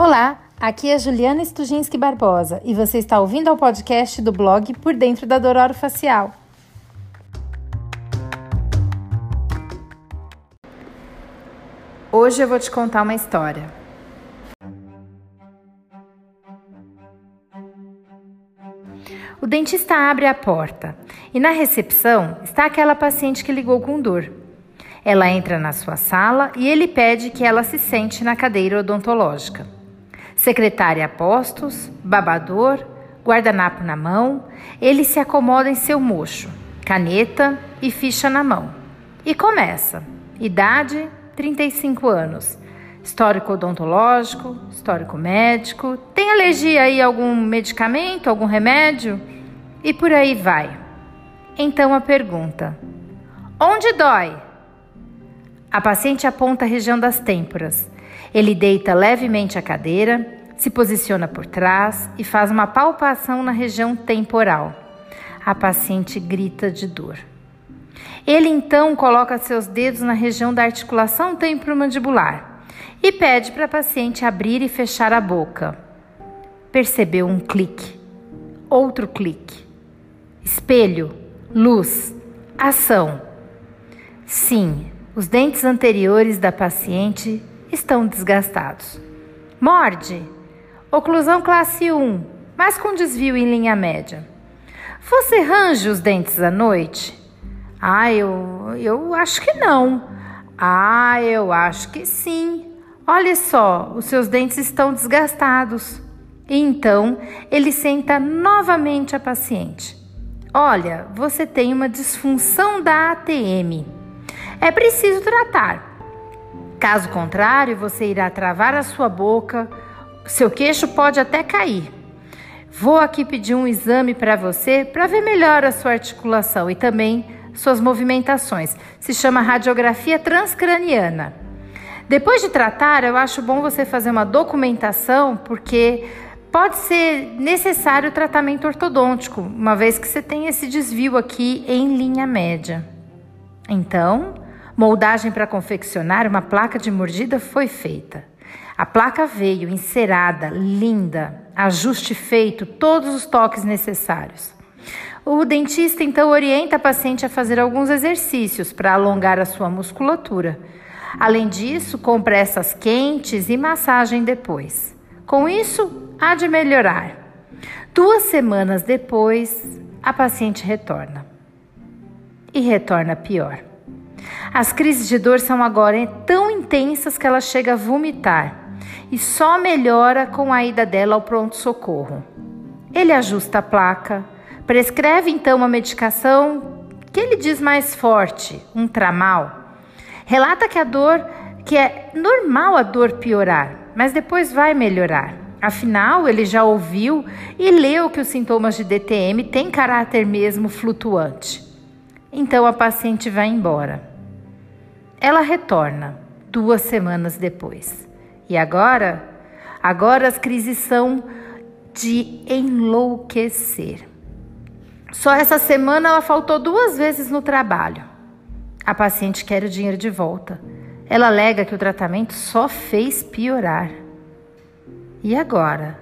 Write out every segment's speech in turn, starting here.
Olá, aqui é Juliana Stujinski Barbosa e você está ouvindo ao podcast do blog Por Dentro da Dor Facial. Hoje eu vou te contar uma história. O dentista abre a porta e na recepção está aquela paciente que ligou com dor. Ela entra na sua sala e ele pede que ela se sente na cadeira odontológica. Secretária a postos, babador, guardanapo na mão, ele se acomoda em seu mocho, caneta e ficha na mão. E começa. Idade: 35 anos. Histórico odontológico, histórico médico. Tem alergia aí a algum medicamento, algum remédio? E por aí vai. Então a pergunta: Onde dói? A paciente aponta a região das têmporas. Ele deita levemente a cadeira, se posiciona por trás e faz uma palpação na região temporal. A paciente grita de dor. Ele então coloca seus dedos na região da articulação temporomandibular e pede para a paciente abrir e fechar a boca. Percebeu um clique, outro clique. Espelho, luz, ação. Sim, os dentes anteriores da paciente estão desgastados. Morde. Oclusão classe 1, mas com desvio em linha média. Você range os dentes à noite? Ah, eu, eu acho que não. Ah, eu acho que sim. Olha só, os seus dentes estão desgastados. Então ele senta novamente a paciente. Olha, você tem uma disfunção da ATM é preciso tratar. Caso contrário, você irá travar a sua boca, seu queixo pode até cair. Vou aqui pedir um exame para você para ver melhor a sua articulação e também suas movimentações. Se chama radiografia transcraniana. Depois de tratar, eu acho bom você fazer uma documentação, porque pode ser necessário tratamento ortodôntico, uma vez que você tem esse desvio aqui em linha média. Então, Moldagem para confeccionar uma placa de mordida foi feita. A placa veio encerada, linda, ajuste feito, todos os toques necessários. O dentista então orienta a paciente a fazer alguns exercícios para alongar a sua musculatura. Além disso, compressas quentes e massagem depois. Com isso, há de melhorar. Duas semanas depois, a paciente retorna. E retorna pior. As crises de dor são agora tão intensas que ela chega a vomitar e só melhora com a ida dela ao pronto-socorro. Ele ajusta a placa, prescreve então uma medicação que ele diz mais forte, um tramal. Relata que a dor, que é normal a dor piorar, mas depois vai melhorar. Afinal, ele já ouviu e leu que os sintomas de DTM têm caráter mesmo flutuante. Então a paciente vai embora. Ela retorna duas semanas depois. E agora? Agora as crises são de enlouquecer. Só essa semana ela faltou duas vezes no trabalho. A paciente quer o dinheiro de volta. Ela alega que o tratamento só fez piorar. E agora?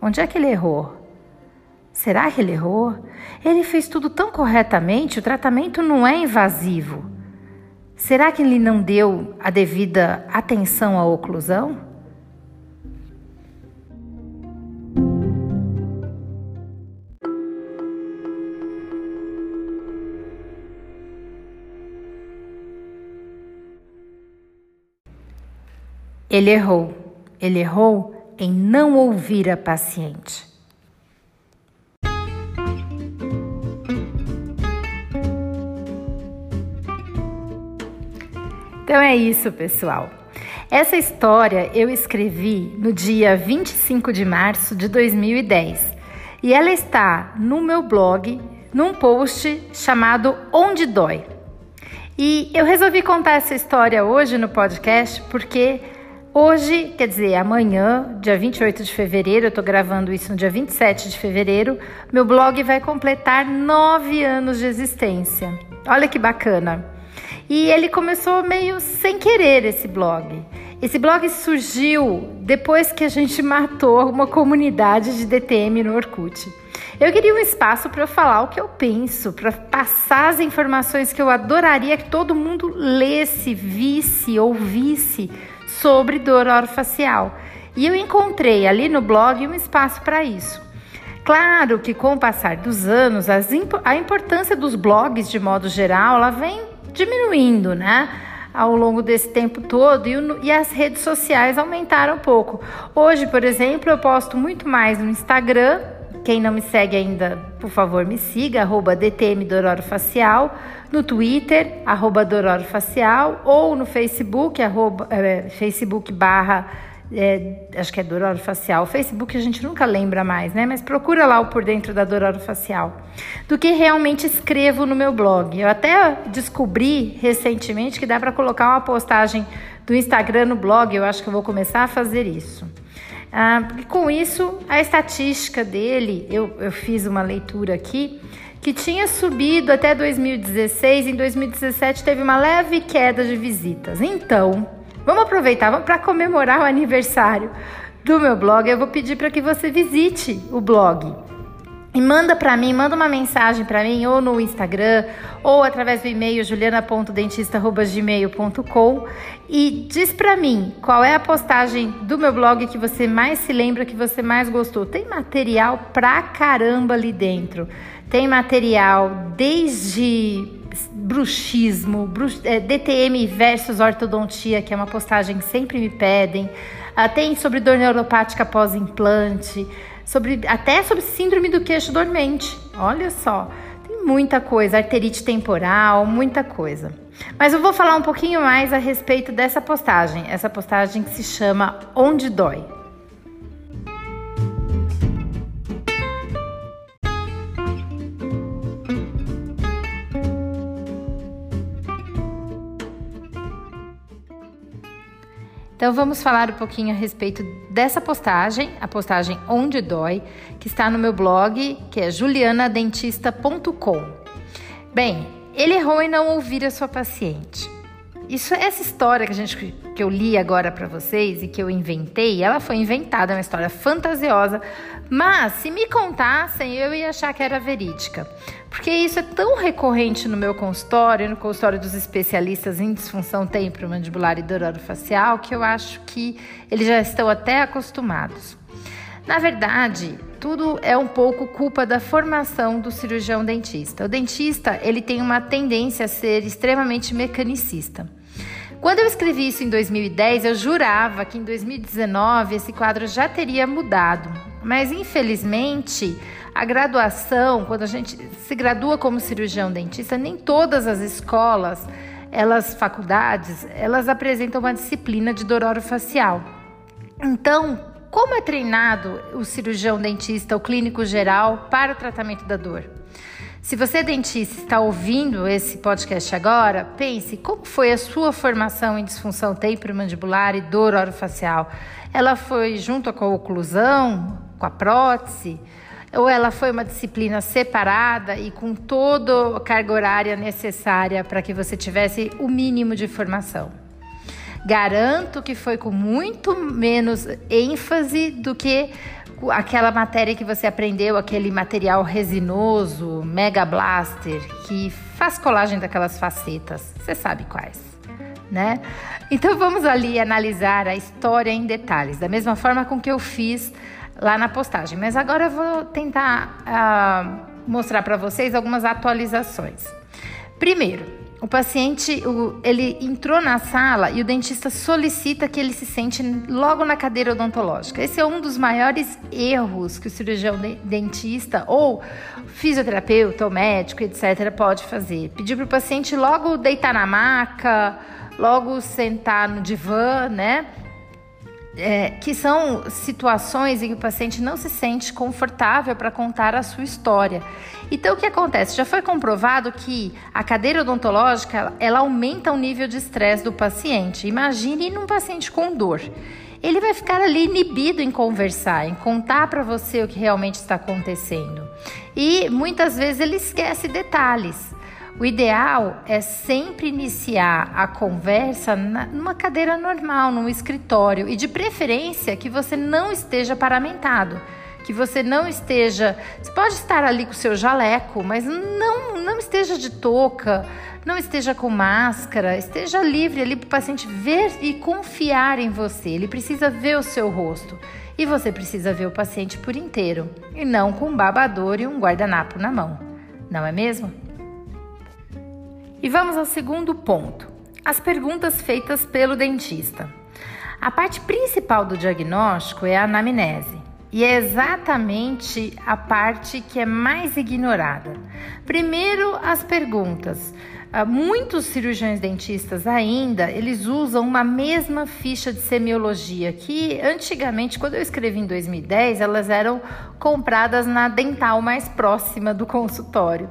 Onde é que ele errou? Será que ele errou? Ele fez tudo tão corretamente, o tratamento não é invasivo. Será que ele não deu a devida atenção à oclusão? Ele errou. Ele errou em não ouvir a paciente. Então é isso, pessoal. Essa história eu escrevi no dia 25 de março de 2010 e ela está no meu blog, num post chamado Onde Dói. E eu resolvi contar essa história hoje no podcast porque hoje, quer dizer, amanhã, dia 28 de fevereiro, eu estou gravando isso no dia 27 de fevereiro, meu blog vai completar nove anos de existência. Olha que bacana! E ele começou meio sem querer esse blog. Esse blog surgiu depois que a gente matou uma comunidade de DTM no Orkut. Eu queria um espaço para eu falar o que eu penso, para passar as informações que eu adoraria que todo mundo lesse, visse, ouvisse sobre dor orofacial. E eu encontrei ali no blog um espaço para isso. Claro que com o passar dos anos, a importância dos blogs de modo geral, ela vem diminuindo, né? Ao longo desse tempo todo e, e as redes sociais aumentaram um pouco. Hoje, por exemplo, eu posto muito mais no Instagram. Quem não me segue ainda, por favor, me siga, arroba DTM Dororo Facial, no Twitter, arroba Dororo Facial, ou no Facebook, arroba, é, Facebook barra é, acho que é dor orofacial. Facebook a gente nunca lembra mais, né? Mas procura lá o por dentro da dor orofacial. Do que realmente escrevo no meu blog. Eu até descobri recentemente que dá para colocar uma postagem do Instagram no blog. Eu acho que eu vou começar a fazer isso. Ah, e com isso, a estatística dele, eu, eu fiz uma leitura aqui, que tinha subido até 2016. Em 2017 teve uma leve queda de visitas. Então, Vamos aproveitar, para comemorar o aniversário do meu blog. Eu vou pedir para que você visite o blog. E manda para mim, manda uma mensagem para mim ou no Instagram ou através do e-mail juliana.dentista@gmail.com e diz para mim qual é a postagem do meu blog que você mais se lembra, que você mais gostou. Tem material pra caramba ali dentro. Tem material desde bruxismo, brux, é, DTM versus ortodontia, que é uma postagem que sempre me pedem. Ah, tem sobre dor neuropática pós-implante, sobre, até sobre síndrome do queixo dormente. Olha só, tem muita coisa, arterite temporal, muita coisa. Mas eu vou falar um pouquinho mais a respeito dessa postagem, essa postagem que se chama Onde Dói. Então vamos falar um pouquinho a respeito dessa postagem, a postagem Onde Dói, que está no meu blog, que é julianadentista.com. Bem, ele errou em não ouvir a sua paciente. Isso, essa história que a gente que eu li agora para vocês e que eu inventei, ela foi inventada, é uma história fantasiosa, mas se me contassem, eu ia achar que era verídica. Porque isso é tão recorrente no meu consultório, no consultório dos especialistas em disfunção temporomandibular e dor facial, que eu acho que eles já estão até acostumados. Na verdade, tudo é um pouco culpa da formação do cirurgião dentista. O dentista, ele tem uma tendência a ser extremamente mecanicista. Quando eu escrevi isso em 2010, eu jurava que em 2019 esse quadro já teria mudado. Mas infelizmente, a graduação, quando a gente se gradua como cirurgião dentista, nem todas as escolas, elas faculdades, elas apresentam uma disciplina de dor orofacial. Então, como é treinado o cirurgião dentista, o clínico geral para o tratamento da dor? Se você dentista está ouvindo esse podcast agora, pense como foi a sua formação em disfunção temporomandibular e dor orofacial. Ela foi junto com a oclusão, com a prótese? Ou ela foi uma disciplina separada e com toda a carga horária necessária para que você tivesse o mínimo de formação? Garanto que foi com muito menos ênfase do que aquela matéria que você aprendeu, aquele material resinoso, Mega Blaster, que faz colagem daquelas facetas. Você sabe quais, né? Então vamos ali analisar a história em detalhes, da mesma forma com que eu fiz lá na postagem. Mas agora eu vou tentar uh, mostrar para vocês algumas atualizações. Primeiro, o paciente, o, ele entrou na sala e o dentista solicita que ele se sente logo na cadeira odontológica. Esse é um dos maiores erros que o cirurgião de, dentista ou fisioterapeuta ou médico, etc., pode fazer. Pedir para o paciente logo deitar na maca, logo sentar no divã, né? É, que são situações em que o paciente não se sente confortável para contar a sua história. Então, o que acontece? Já foi comprovado que a cadeira odontológica ela aumenta o nível de estresse do paciente. Imagine num paciente com dor. Ele vai ficar ali inibido em conversar, em contar para você o que realmente está acontecendo. E muitas vezes ele esquece detalhes. O ideal é sempre iniciar a conversa na, numa cadeira normal, num escritório e de preferência que você não esteja paramentado, que você não esteja, você pode estar ali com o seu jaleco, mas não não esteja de touca, não esteja com máscara, esteja livre ali para o paciente ver e confiar em você. Ele precisa ver o seu rosto e você precisa ver o paciente por inteiro e não com um babador e um guardanapo na mão, não é mesmo? E vamos ao segundo ponto: as perguntas feitas pelo dentista. A parte principal do diagnóstico é a anamnese. E é exatamente a parte que é mais ignorada. Primeiro, as perguntas. Ah, muitos cirurgiões dentistas ainda, eles usam uma mesma ficha de semiologia que antigamente, quando eu escrevi em 2010, elas eram compradas na dental mais próxima do consultório.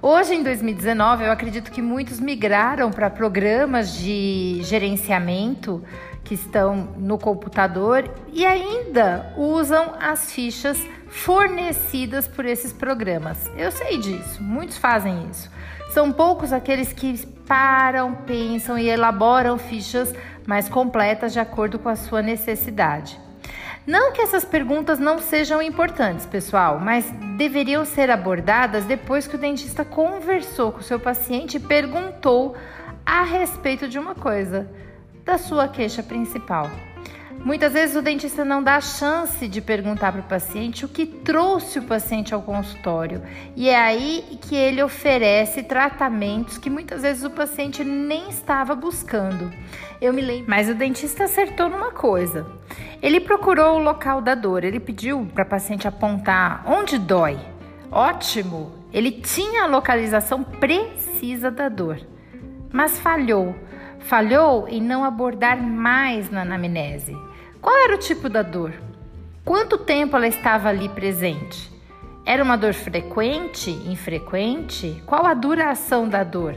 Hoje, em 2019, eu acredito que muitos migraram para programas de gerenciamento que estão no computador e ainda usam as fichas fornecidas por esses programas. Eu sei disso, muitos fazem isso. São poucos aqueles que param, pensam e elaboram fichas mais completas de acordo com a sua necessidade. Não que essas perguntas não sejam importantes, pessoal, mas deveriam ser abordadas depois que o dentista conversou com o seu paciente e perguntou a respeito de uma coisa, da sua queixa principal. Muitas vezes o dentista não dá chance de perguntar para o paciente o que trouxe o paciente ao consultório. E é aí que ele oferece tratamentos que muitas vezes o paciente nem estava buscando. Eu me lembro. Mas o dentista acertou numa coisa. Ele procurou o local da dor, ele pediu para o paciente apontar onde dói. Ótimo! Ele tinha a localização precisa da dor, mas falhou. Falhou em não abordar mais na anamnese. Qual era o tipo da dor? Quanto tempo ela estava ali presente? Era uma dor frequente, infrequente? Qual a duração da dor?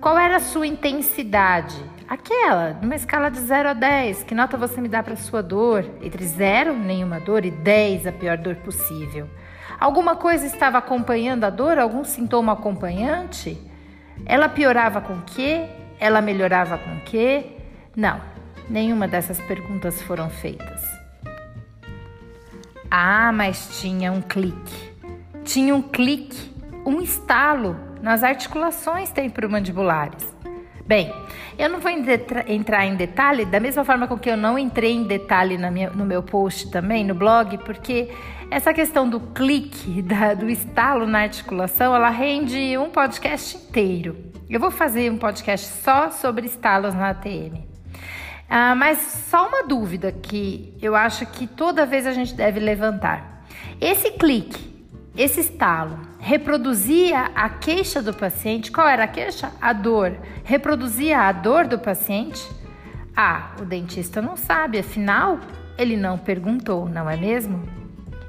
Qual era a sua intensidade? Aquela, numa escala de 0 a 10, que nota você me dá para sua dor? Entre 0, nenhuma dor, e 10, a pior dor possível. Alguma coisa estava acompanhando a dor? Algum sintoma acompanhante? Ela piorava com quê? Ela melhorava com quê? Não. Nenhuma dessas perguntas foram feitas. Ah, mas tinha um clique. Tinha um clique, um estalo nas articulações temporomandibulares. Bem, eu não vou entrar em detalhe, da mesma forma com que eu não entrei em detalhe minha, no meu post também, no blog, porque essa questão do clique, da, do estalo na articulação, ela rende um podcast inteiro. Eu vou fazer um podcast só sobre estalos na ATM. Ah, mas só uma dúvida que eu acho que toda vez a gente deve levantar. Esse clique, esse estalo, reproduzia a queixa do paciente? Qual era a queixa? A dor. Reproduzia a dor do paciente? Ah, o dentista não sabe, afinal, ele não perguntou, não é mesmo?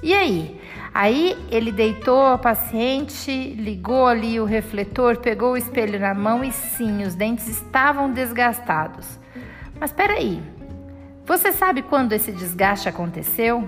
E aí? Aí ele deitou a paciente, ligou ali o refletor, pegou o espelho na mão e sim, os dentes estavam desgastados. Mas peraí, você sabe quando esse desgaste aconteceu?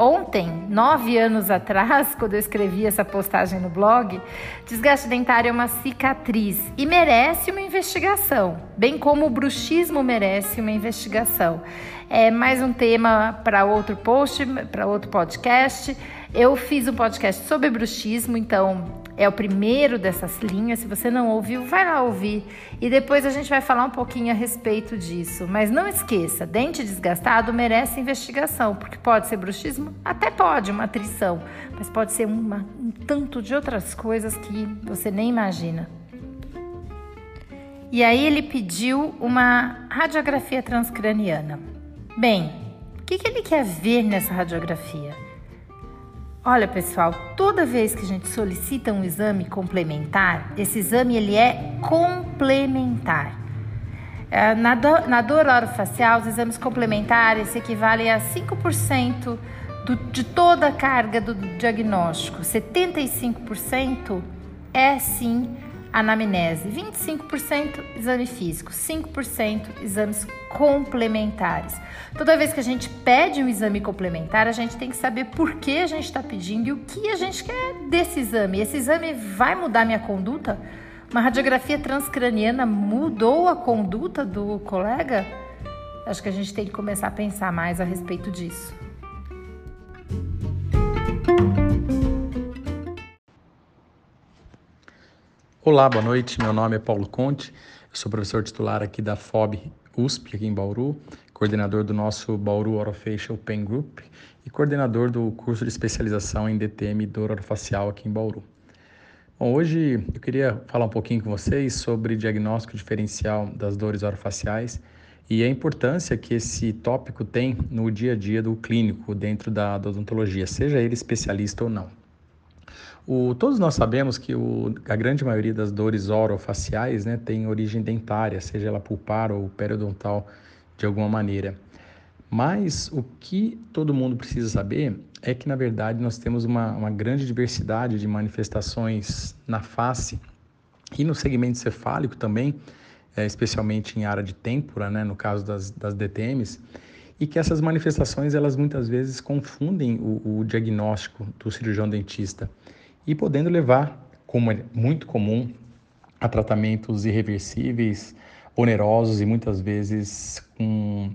Ontem, nove anos atrás, quando eu escrevi essa postagem no blog, desgaste dentário é uma cicatriz e merece uma investigação, bem como o bruxismo merece uma investigação. É mais um tema para outro post, para outro podcast. Eu fiz um podcast sobre bruxismo, então é o primeiro dessas linhas. Se você não ouviu, vai lá ouvir. E depois a gente vai falar um pouquinho a respeito disso. Mas não esqueça, dente desgastado merece investigação, porque pode ser bruxismo? Até pode, uma atrição, mas pode ser uma, um tanto de outras coisas que você nem imagina. E aí ele pediu uma radiografia transcraniana. Bem, o que, que ele quer ver nessa radiografia? Olha, pessoal, toda vez que a gente solicita um exame complementar, esse exame ele é complementar. É, na, do, na dor orofacial, os exames complementares equivalem a 5% do, de toda a carga do diagnóstico. 75% é sim anamnese, 25% exame físico, 5% exames complementares. Toda vez que a gente pede um exame complementar, a gente tem que saber por que a gente está pedindo e o que a gente quer desse exame. Esse exame vai mudar minha conduta? Uma radiografia transcraniana mudou a conduta do colega? Acho que a gente tem que começar a pensar mais a respeito disso. Olá, boa noite. Meu nome é Paulo Conte. Eu sou professor titular aqui da FOB USP, aqui em Bauru, coordenador do nosso Bauru Orofacial Pain Group e coordenador do curso de especialização em DTM dor orofacial aqui em Bauru. Bom, hoje eu queria falar um pouquinho com vocês sobre diagnóstico diferencial das dores orofaciais e a importância que esse tópico tem no dia a dia do clínico dentro da, odontologia, seja ele especialista ou não. O, todos nós sabemos que o, a grande maioria das dores orofaciais né, tem origem dentária, seja ela pulpar ou periodontal de alguma maneira. Mas o que todo mundo precisa saber é que, na verdade, nós temos uma, uma grande diversidade de manifestações na face e no segmento cefálico também, é, especialmente em área de têmpora, né, no caso das, das DTMs, e que essas manifestações, elas muitas vezes confundem o, o diagnóstico do cirurgião dentista e podendo levar, como é muito comum, a tratamentos irreversíveis, onerosos e muitas vezes com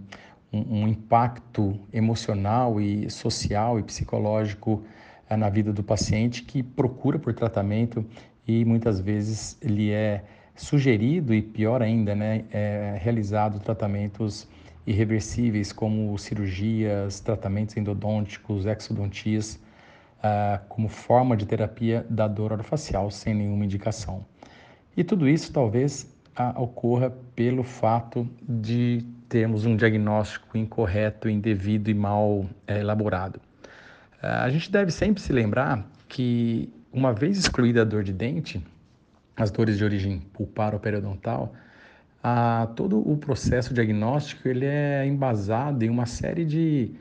um, um impacto emocional e social e psicológico eh, na vida do paciente que procura por tratamento e muitas vezes ele é sugerido e pior ainda, né, é realizado tratamentos irreversíveis como cirurgias, tratamentos endodônticos, exodontias, uh, como forma de terapia da dor orofacial sem nenhuma indicação. E tudo isso talvez uh, ocorra pelo fato de termos um diagnóstico incorreto, indevido e mal é, elaborado. É, a gente deve sempre se lembrar que, uma vez excluída a dor de dente, as dores de origem pulpar ou periodontal, todo o processo diagnóstico ele é embasado em uma série de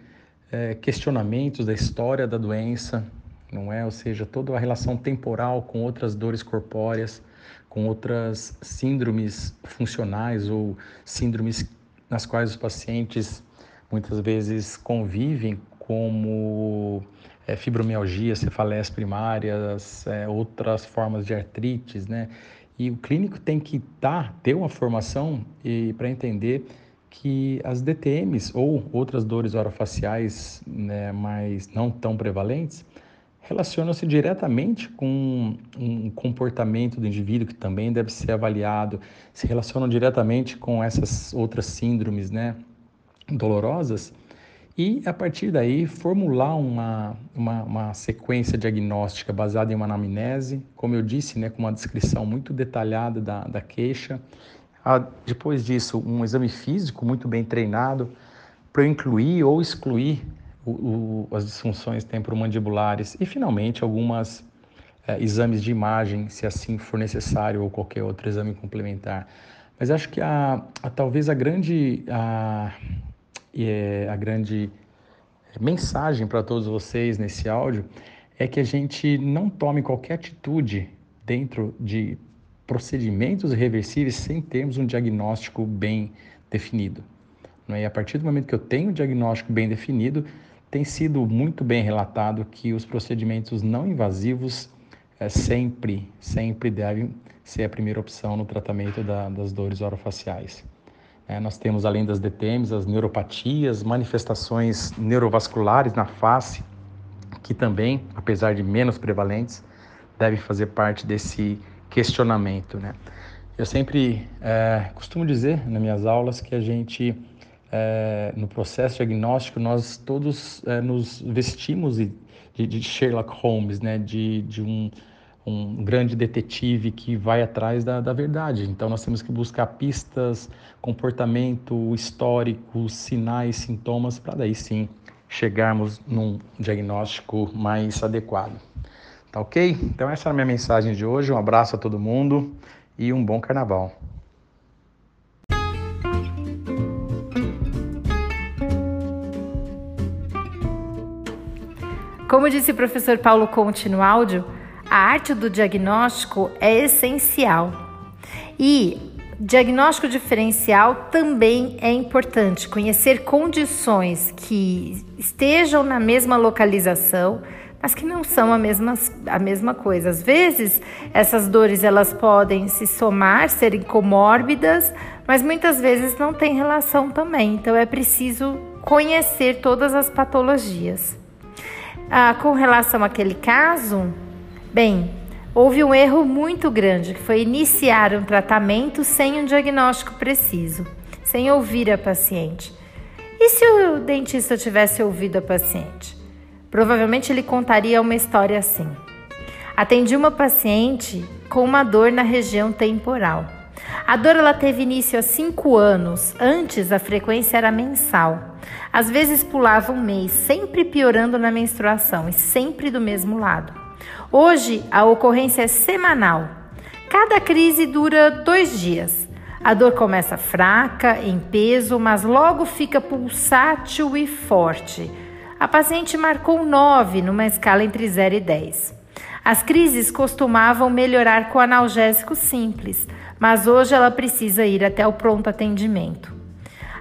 é, questionamentos da história da doença, não é? Ou seja, toda a relação temporal com outras dores corpóreas, com outras síndromes funcionais ou síndromes nas quais os pacientes muitas vezes convivem, como é, fibromialgia, cefaleias primárias, é, outras formas de artrites, né? E o clínico tem que tá, ter uma formação para entender que as DTMs ou outras dores orofaciais, né, mas não tão prevalentes, relacionam-se diretamente com um comportamento do indivíduo que também deve ser avaliado, se relacionam diretamente com essas outras síndromes, né, dolorosas, e a partir daí formular uma, uma, uma, sequência diagnóstica baseada em uma anamnese, como eu disse, né, com uma descrição muito detalhada da, da queixa. Ah, depois disso, um exame físico muito bem treinado para incluir ou excluir o, o, as disfunções temporomandibulares e, finalmente, algumas é, exames de imagem, se assim for necessário, ou qualquer outro exame complementar. Mas acho que a, a talvez a grande, a, é, a grande mensagem para todos vocês nesse áudio é que a gente não tome qualquer atitude dentro de procedimentos reversíveis sem termos um diagnóstico bem definido. É? E a partir do momento que eu tenho o diagnóstico bem definido, tem sido muito bem relatado que os procedimentos não invasivos é, sempre, sempre devem ser a primeira opção no tratamento da, das dores orofaciais. É, nós temos, além das DTMs, as neuropatias, manifestações neurovasculares na face, que também, apesar de menos prevalentes, devem fazer parte desse questionamento. Né? Eu sempre é, costumo dizer nas minhas aulas que a gente é, no processo diagnóstico, nós todos é, nos vestimos de, de, Sherlock Holmes, né? de, de um, um grande detetive que vai atrás da, da verdade. Então, nós temos que buscar pistas, comportamento histórico, sinais, sintomas, para daí sim chegarmos num diagnóstico mais adequado. Tá ok? Então, essa é a minha mensagem de hoje. Um abraço a todo mundo e um bom carnaval. Como disse o professor Paulo Conte no áudio, a arte do diagnóstico é essencial. E diagnóstico diferencial também é importante. Conhecer condições que estejam na mesma localização mas que não são a mesma, a mesma coisa. Às vezes, essas dores elas podem se somar, serem comórbidas, mas muitas vezes não tem relação também. Então é preciso conhecer todas as patologias. Ah, com relação àquele caso, bem, houve um erro muito grande, que foi iniciar um tratamento sem um diagnóstico preciso, sem ouvir a paciente. E se o dentista tivesse ouvido a paciente? Provavelmente ele contaria uma história assim. Atendi uma paciente com uma dor na região temporal. A dor ela teve início há cinco anos. Antes a frequência era mensal. Às vezes pulava um mês, sempre piorando na menstruação e sempre do mesmo lado. Hoje a ocorrência é semanal. Cada crise dura dois dias. A dor começa fraca, em peso, mas logo fica pulsátil e forte a paciente marcou 9 numa escala entre 0 e 10. As crises costumavam melhorar com analgésico simples, mas hoje ela precisa ir até o pronto atendimento.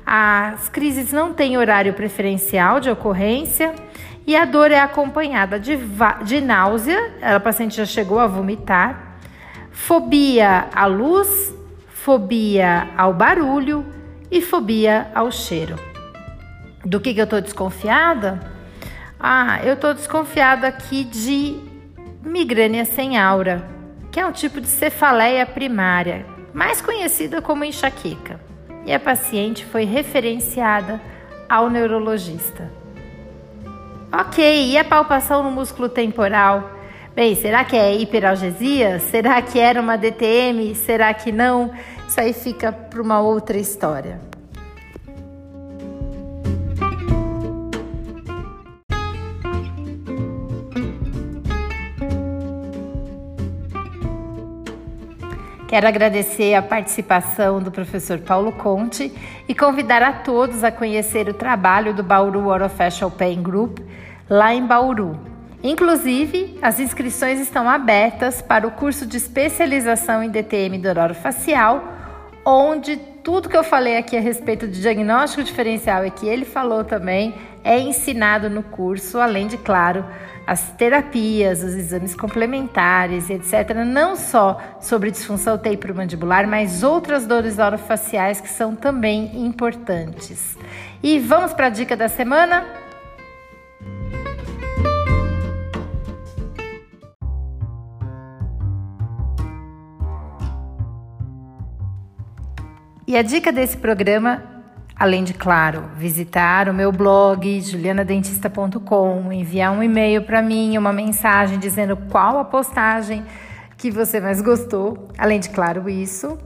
As crises não têm horário preferencial de ocorrência e a dor é acompanhada de, de náusea, a paciente já chegou a vomitar, fobia à luz, fobia ao barulho e fobia ao cheiro. Do que, que eu estou desconfiada? Ah, eu estou desconfiada aqui de migrânia sem aura, que é um tipo de cefaleia primária, mais conhecida como enxaqueca. E a paciente foi referenciada ao neurologista. Ok, e a palpação no músculo temporal? Bem, será que é hiperalgesia? Será que era uma DTM? Será que não? Isso aí fica para uma outra história. Quero agradecer a participação do professor Paulo Conte e convidar a todos a conhecer o trabalho do Bauru Orofacial Pain Group lá em Bauru. Inclusive, as inscrições estão abertas para o curso de especialização em DTM do orofacial, onde tudo que eu falei aqui a respeito de diagnóstico diferencial e que ele falou também é ensinado no curso, além de, claro, as terapias, os exames complementares, etc., não só sobre disfunção temporomandibular, mas outras dores orofaciais que são também importantes. E vamos para a dica da semana? E a dica desse programa Além de, claro, visitar o meu blog julianadentista.com, enviar um e-mail para mim, uma mensagem dizendo qual a postagem que você mais gostou. Além de, claro, isso. Uh,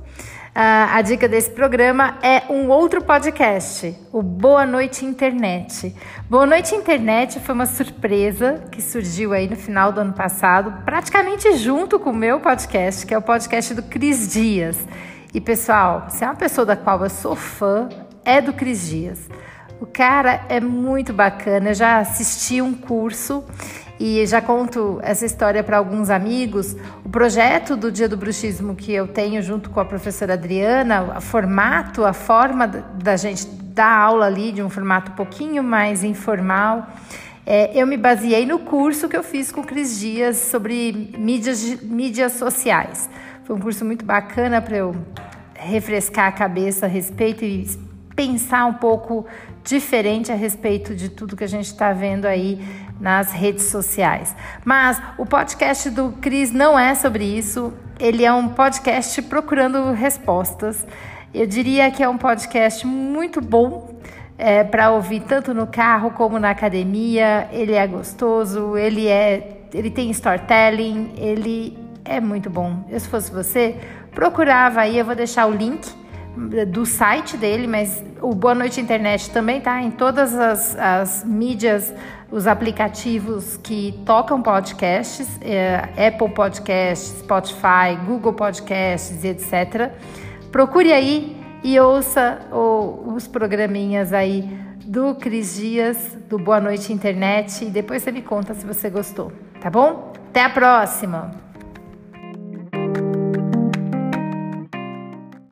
a dica desse programa é um outro podcast, o Boa Noite Internet. Boa Noite Internet foi uma surpresa que surgiu aí no final do ano passado, praticamente junto com o meu podcast, que é o podcast do Cris Dias. E pessoal, se é uma pessoa da qual eu sou fã, é do Cris Dias. O cara é muito bacana. Eu já assisti um curso e já conto essa história para alguns amigos. O projeto do Dia do Bruxismo que eu tenho junto com a professora Adriana, o formato, a forma da gente dar aula ali de um formato um pouquinho mais informal. É, eu me baseei no curso que eu fiz com o Cris Dias sobre mídias, mídias sociais. Foi um curso muito bacana para eu refrescar a cabeça a respeito e pensar um pouco diferente a respeito de tudo que a gente está vendo aí nas redes sociais. Mas o podcast do Cris não é sobre isso, ele é um podcast procurando respostas. Eu diria que é um podcast muito bom é, para ouvir tanto no carro como na academia. Ele é gostoso, ele é, ele tem storytelling, ele é muito bom. Eu se fosse você, procurava aí, eu vou deixar o link do site dele, mas o Boa Noite Internet também tá em todas as, as mídias, os aplicativos que tocam podcasts, é, Apple Podcasts, Spotify, Google Podcasts, etc. Procure aí e ouça o, os programinhas aí do Cris Dias, do Boa Noite Internet, e depois você me conta se você gostou, tá bom? Até a próxima!